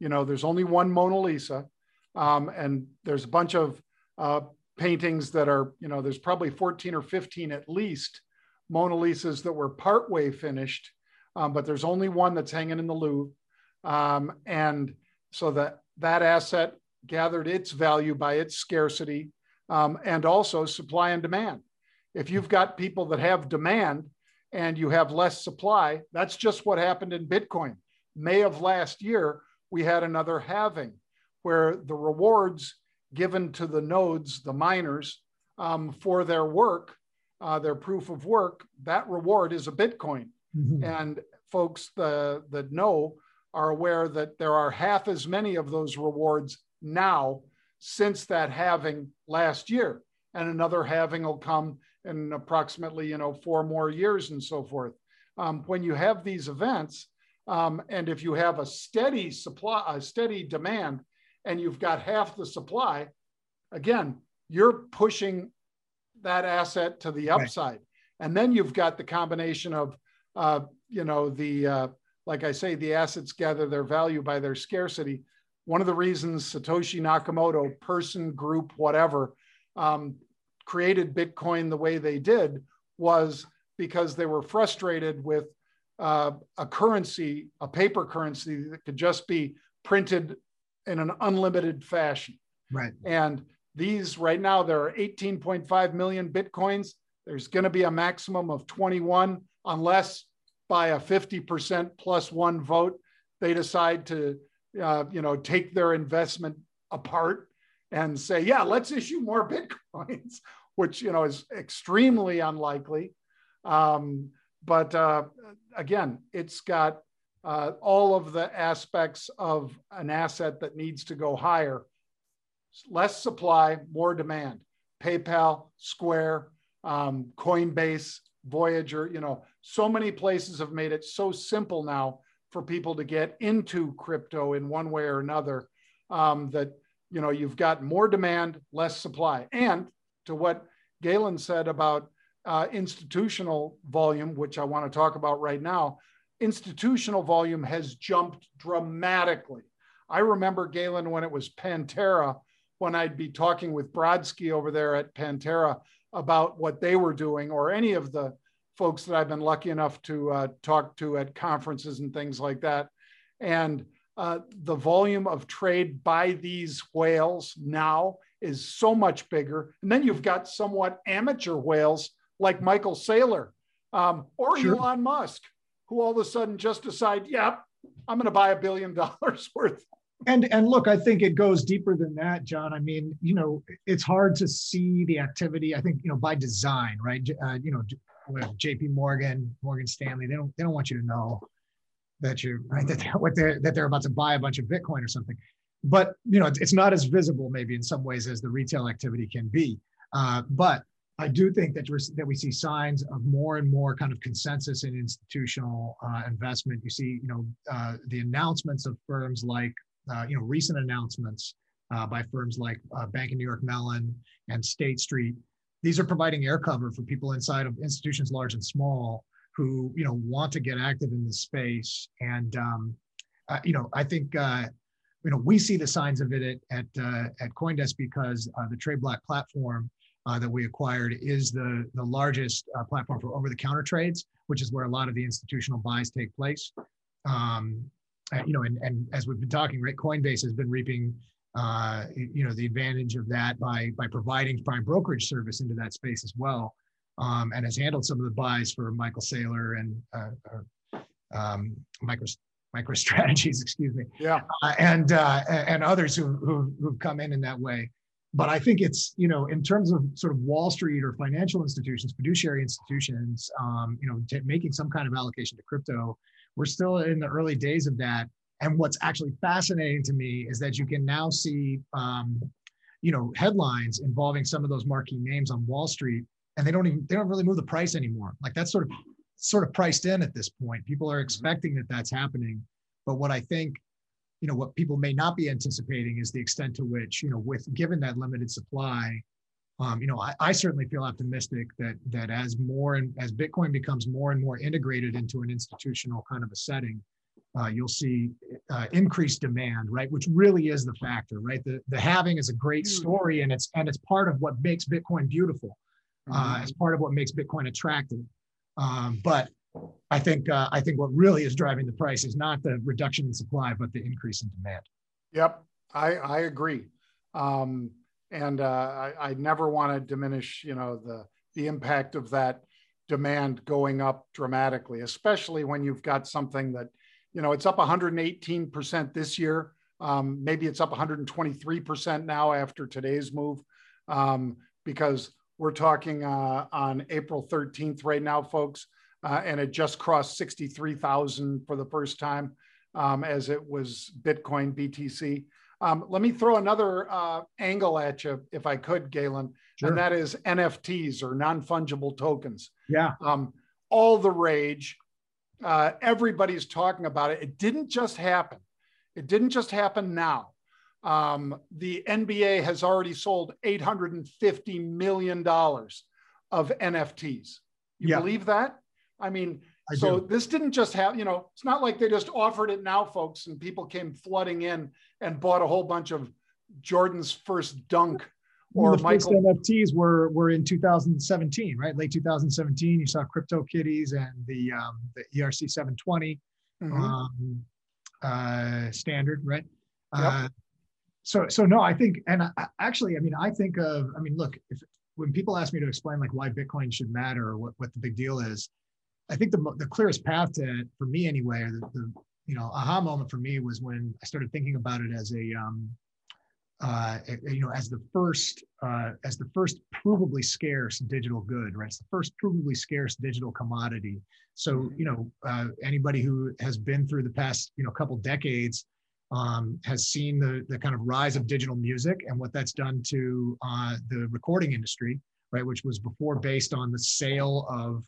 You know, there's only one Mona Lisa, um, and there's a bunch of uh, paintings that are, you know, there's probably 14 or 15 at least Mona Lisas that were partway finished, um, but there's only one that's hanging in the Louvre. Um, and so that that asset gathered its value by its scarcity um, and also supply and demand. If you've got people that have demand and you have less supply, that's just what happened in Bitcoin. May of last year, we had another halving where the rewards given to the nodes, the miners, um, for their work, uh, their proof of work, that reward is a Bitcoin. Mm-hmm. And folks the, that know are aware that there are half as many of those rewards now since that halving last year. And another halving will come in approximately, you know, four more years and so forth. Um, when you have these events, um, and if you have a steady supply, a steady demand, and you've got half the supply, again, you're pushing that asset to the upside. Right. And then you've got the combination of, uh, you know, the, uh, like I say, the assets gather their value by their scarcity. One of the reasons Satoshi Nakamoto, person, group, whatever, um, created Bitcoin the way they did was because they were frustrated with uh, a currency, a paper currency that could just be printed in an unlimited fashion. Right. And these right now, there are 18.5 million Bitcoins. There's going to be a maximum of 21 unless by a 50% plus one vote, they decide to, uh, you know, take their investment apart and say, yeah, let's issue more Bitcoins, which, you know, is extremely unlikely. Um, but uh, again, it's got uh, all of the aspects of an asset that needs to go higher. Less supply, more demand. PayPal, Square, um, Coinbase, Voyager, you know, so many places have made it so simple now for people to get into crypto in one way or another um, that, you know, you've got more demand, less supply. And to what Galen said about uh, institutional volume, which I want to talk about right now, institutional volume has jumped dramatically. I remember Galen when it was Pantera, when I'd be talking with Brodsky over there at Pantera about what they were doing, or any of the folks that I've been lucky enough to uh, talk to at conferences and things like that. And uh, the volume of trade by these whales now is so much bigger. And then you've got somewhat amateur whales like Michael Saylor um, or sure. Elon Musk, who all of a sudden just decide, yep, I'm going to buy a billion dollars worth. And and look, I think it goes deeper than that, John. I mean, you know, it's hard to see the activity. I think you know by design, right? Uh, you know, J.P. Morgan, Morgan Stanley, they don't they don't want you to know that you right that they're, what they're that they're about to buy a bunch of Bitcoin or something. But you know, it's, not as visible maybe in some ways as the retail activity can be. Uh, but I do think that we're, that we see signs of more and more kind of consensus in institutional uh, investment. You see, you know, uh, the announcements of firms like, uh, you know, recent announcements uh, by firms like uh, Bank of New York Mellon and State Street. These are providing air cover for people inside of institutions large and small who, you know, want to get active in this space. And, um, uh, you know, I think, you know, we see the signs of it at at, at CoinDesk because the trade TradeBlock platform uh, that we acquired is the, the largest uh, platform for over-the-counter trades, which is where a lot of the institutional buys take place. Um, you know, and, and as we've been talking, right, Coinbase has been reaping, uh, you know, the advantage of that by by providing prime brokerage service into that space as well, um, and has handled some of the buys for Michael Saylor and uh, um, micro MicroStrategies, excuse me. Yeah. Uh, and uh, and others who, who who've come in in that way but I think it's you know in terms of sort of Wall Street or financial institutions, fiduciary institutions, um, you know, t- making some kind of allocation to crypto, we're still in the early days of that. And what's actually fascinating to me is that you can now see, um, you know, headlines involving some of those marquee names on Wall Street, and they don't even they don't really move the price anymore. Like that's sort of sort of priced in at this point. People are expecting that that's happening. But what I think you know what people may not be anticipating is the extent to which you know with given that limited supply um, you know I, I, certainly feel optimistic that that as more and as bitcoin becomes more and more integrated into an institutional kind of a setting uh, you'll see uh, increased demand right which really is the factor right the, the halving is a great story and it's and it's part of what makes bitcoin beautiful uh, mm-hmm. it's part of what makes bitcoin attractive um, but I think uh, I think what really is driving the price is not the reduction in supply, but the increase in demand. Yep, I, I agree. Um, and uh, I, I never want to diminish, you know, the the impact of that demand going up dramatically, especially when you've got something that, you know, it's up 118% this year. Um, maybe it's up 123% now after today's move, um, because we're talking uh, on April 13th right now, folks, uh, and it just crossed 63,000 for the first time um, as it was Bitcoin BTC. Um, let me throw another uh, angle at you, if I could, Galen, sure. and that is NFTs or non fungible tokens. Yeah. Um, all the rage. Uh, everybody's talking about it. It didn't just happen. It didn't just happen now. Um, the NBA has already sold $850 million of NFTs. You yeah. believe that? I mean, I so do. this didn't just happen, you know, it's not like they just offered it now, folks, and people came flooding in and bought a whole bunch of Jordan's first dunk or the Michael. First NFTs were were in 2017, right? Late 2017. You saw Crypto Kitties and the um, the ERC 720 mm-hmm. um, uh, standard, right? Yep. Uh, so so no, I think, and I, actually, I mean, I think of, I mean, look, if when people ask me to explain like why Bitcoin should matter or what what the big deal is, I think the, the clearest path to it, for me anyway, or the, the you know aha moment for me was when I started thinking about it as a um, uh, you know as the first uh, as the first provably scarce digital good, right? It's the first provably scarce digital commodity. So mm-hmm. you know uh, anybody who has been through the past you know couple decades um, has seen the the kind of rise of digital music and what that's done to uh, the recording industry, right? Which was before based on the sale of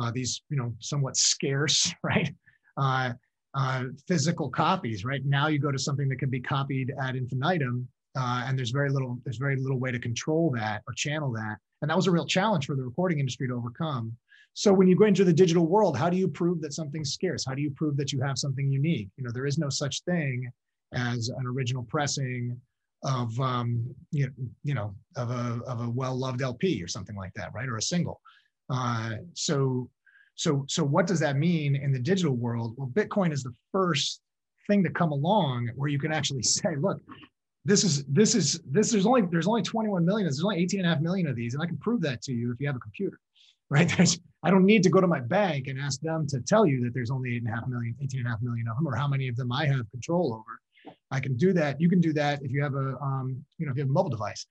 uh, these you know somewhat scarce right uh, uh, physical copies right now you go to something that can be copied ad infinitum uh, and there's very little there's very little way to control that or channel that. And that was a real challenge for the recording industry to overcome. So when you go into the digital world how do you prove that something's scarce? How do you prove that you have something unique? You know there is no such thing as an original pressing of um, you, you know of a, of a well-loved lp or something like that right? Or a single. Uh, so, so, so what does that mean in the digital world? Well, Bitcoin is the first thing to come along where you can actually say, look, this is this is this there's only there's only 21 million there's only 18 and a half million of these and i can prove that to you if you have a computer right? There's i don't need to go to my bank and ask them to tell you that there's only eight and a half million 18 and a half million of them or how many of them i have control over. I can do that you can do that if you have a um, you know if you have a mobile device.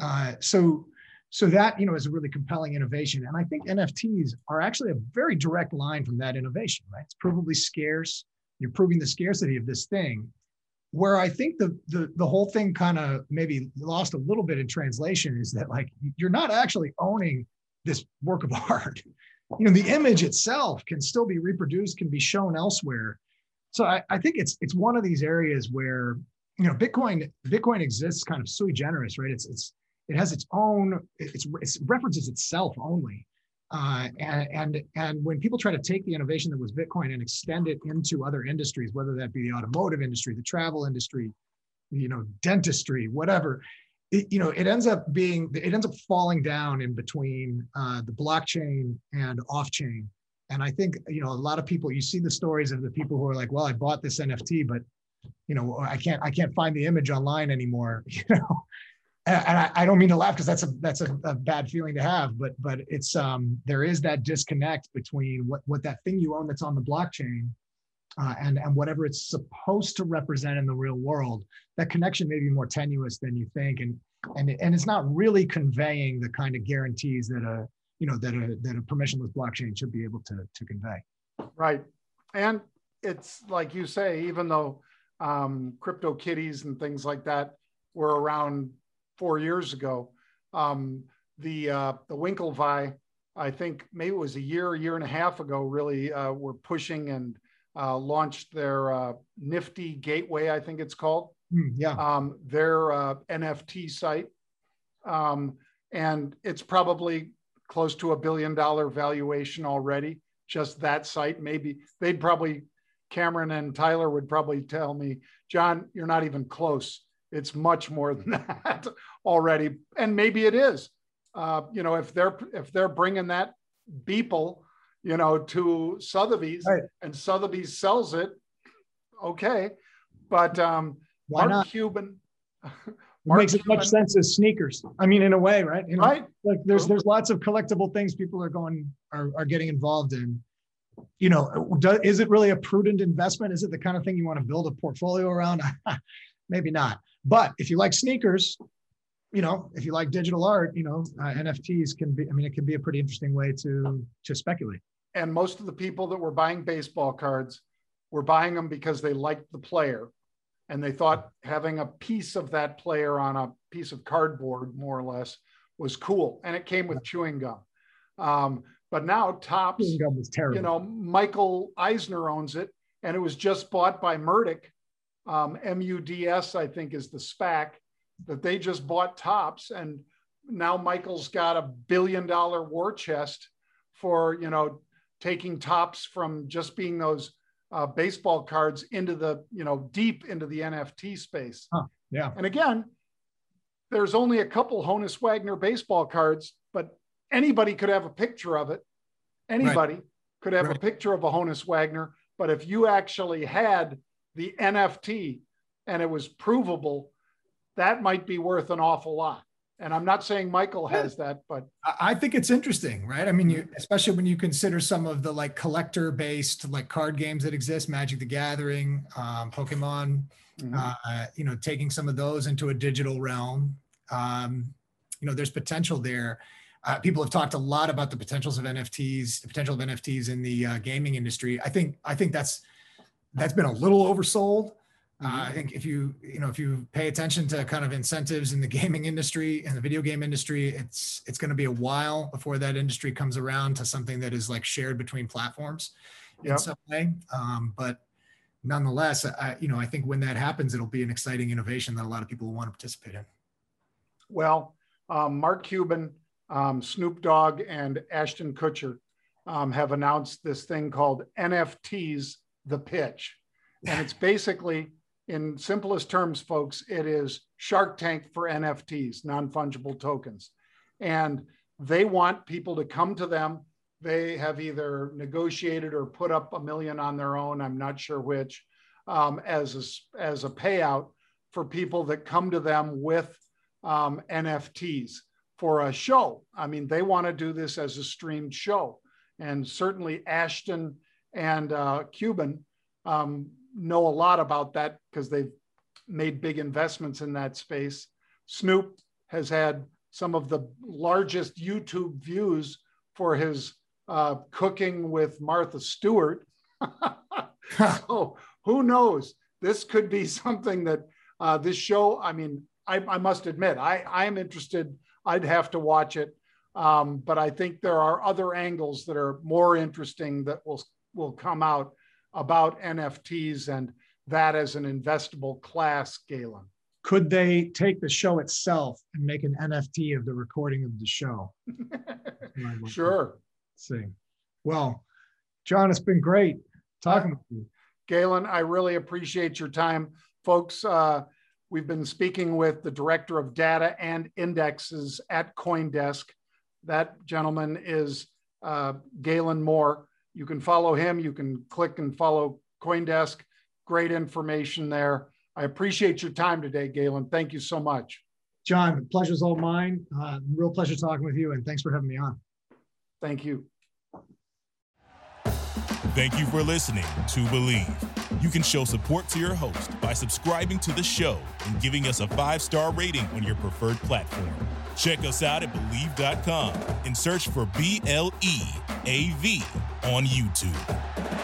Uh, so so that you know is a really compelling innovation and i think nfts are actually a very direct line from that innovation right? It's provably scarce you're proving the scarcity of this thing where i think the the, the whole thing kind of maybe lost a little bit in translation is that like you're not actually owning this work of art. You know the image itself can still be reproduced can be shown elsewhere. So i, I think it's it's one of these areas where you know bitcoin bitcoin exists kind of sui generis right? It's it's it has its own, it's, it references itself only. Uh, and, and, and when people try to take the innovation that was Bitcoin and extend it into other industries, whether that be the automotive industry, the travel industry, you know, dentistry, whatever, it, you know, it ends up being, it ends up falling down in between uh, the blockchain and off-chain. And I think, you know, a lot of people, you see the stories of the people who are like, well, I bought this NFT, but you know, I can't, I can't find the image online anymore. You know, and I, I, don't mean to laugh because that's a that's a, a, bad feeling to have, but but it's um there is that disconnect between what what that thing you own that's on the blockchain uh, and and whatever it's supposed to represent in the real world. That connection may be more tenuous than you think, and and and it's not really conveying the kind of guarantees that a you know that a that a permissionless blockchain should be able to to convey. Right, and it's like you say, even though um, crypto kitties and things like that were around four years ago. Um, the uh, the Winklevi, I think maybe it was a year, a year and a half ago, really uh, were pushing and uh, launched their uh, Nifty Gateway, I think it's called. Mm, yeah. Um, their uh, NFT site, um, and it's probably close to a billion dollar valuation already. Just that site, maybe they'd probably Cameron and Tyler would probably tell me, John, you're not even close it's much more than that already, and maybe it is. Uh, you know, if they're if they're bringing that Beeple, you know, to Sotheby's right. and Sotheby's sells it, okay. But um, Why Mark not? Cuban. Mark makes as much sense as sneakers. I mean, in a way, right? You know, right. Like there's there's lots of collectible things people are going are, are getting involved in. You know, do, is it really a prudent investment? Is it the kind of thing you want to build a portfolio around? Maybe not. But if you like sneakers, you know, if you like digital art, you know, uh, NFTs can be. I mean, it can be a pretty interesting way to to speculate. And most of the people that were buying baseball cards were buying them because they liked the player and they thought having a piece of that player on a piece of cardboard, more or less, was cool. And it came with chewing gum. Um, but now Topps, chewing gum was terrible. You know, Michael Eisner owns it, and it was just bought by Murdoch. Um, MUDS, I think, is the SPAC that they just bought Topps and now Michael's got a billion dollar war chest for you know taking Topps from just being those uh, baseball cards into the you know deep into the NFT space. Huh, yeah. And again, there's only a couple Honus Wagner baseball cards, but anybody could have a picture of it. Anybody right. could have right. a picture of a Honus Wagner. But if you actually had the NFT and it was provable, that might be worth an awful lot. And I'm not saying Michael has that, but I think it's interesting, right? I mean, you especially when you consider some of the like collector based like card games that exist, Magic the Gathering, um, Pokemon, mm-hmm. uh, you know, taking some of those into a digital realm. Um, you know, there's potential there. Uh, people have talked a lot about the potentials of NFTs, the potential of NFTs in the uh, gaming industry. I think I think that's that's been a little oversold. Uh, I mm-hmm. think if you you know if you pay attention to kind of incentives in the gaming industry and the video game industry, it's it's going to be a while before that industry comes around to something that is like shared between platforms yep. in some way. Um, but nonetheless, I, you know I think when that happens, it'll be an exciting innovation that a lot of people will want to participate in. Well, um, Mark Cuban, um, Snoop Dogg, and Ashton Kutcher um, have announced this thing called NFTs: The Pitch, and it's basically in simplest terms, folks, it is Shark Tank for NFTs, non fungible tokens. And they want people to come to them. They have either negotiated or put up a million on their own, I'm not sure which, um, as, a, as a payout for people that come to them with um, NFTs for a show. I mean, they want to do this as a streamed show. And certainly Ashton and uh, Cuban um, know a lot about that because they've made big investments in that space. Snoop has had some of the largest YouTube views for his uh, cooking with Martha Stewart. so who knows? This could be something that uh, this show, I mean, I, I must admit, I, I'm interested. I'd have to watch it. Um, but I think there are other angles that are more interesting that will, will come out about NFTs and that as an investable class, Galen? Could they take the show itself and make an NFT of the recording of the show? sure. see. Well, John, it's been great talking uh, with you. Galen, I really appreciate your time. Folks, uh, we've been speaking with the Director of Data and Indexes at Coindesk. That gentleman is uh, Galen Moore. You can follow him. You can click and follow Coindesk. Great information there. I appreciate your time today, Galen. Thank you so much. John, the pleasure's all mine. Uh, real pleasure talking with you, and thanks for having me on. Thank you. Thank you for listening to Bleav. You can show support to your host by subscribing to the show and giving us a five star rating on your preferred platform. Check us out at Bleav.com and search for B L E A V on YouTube.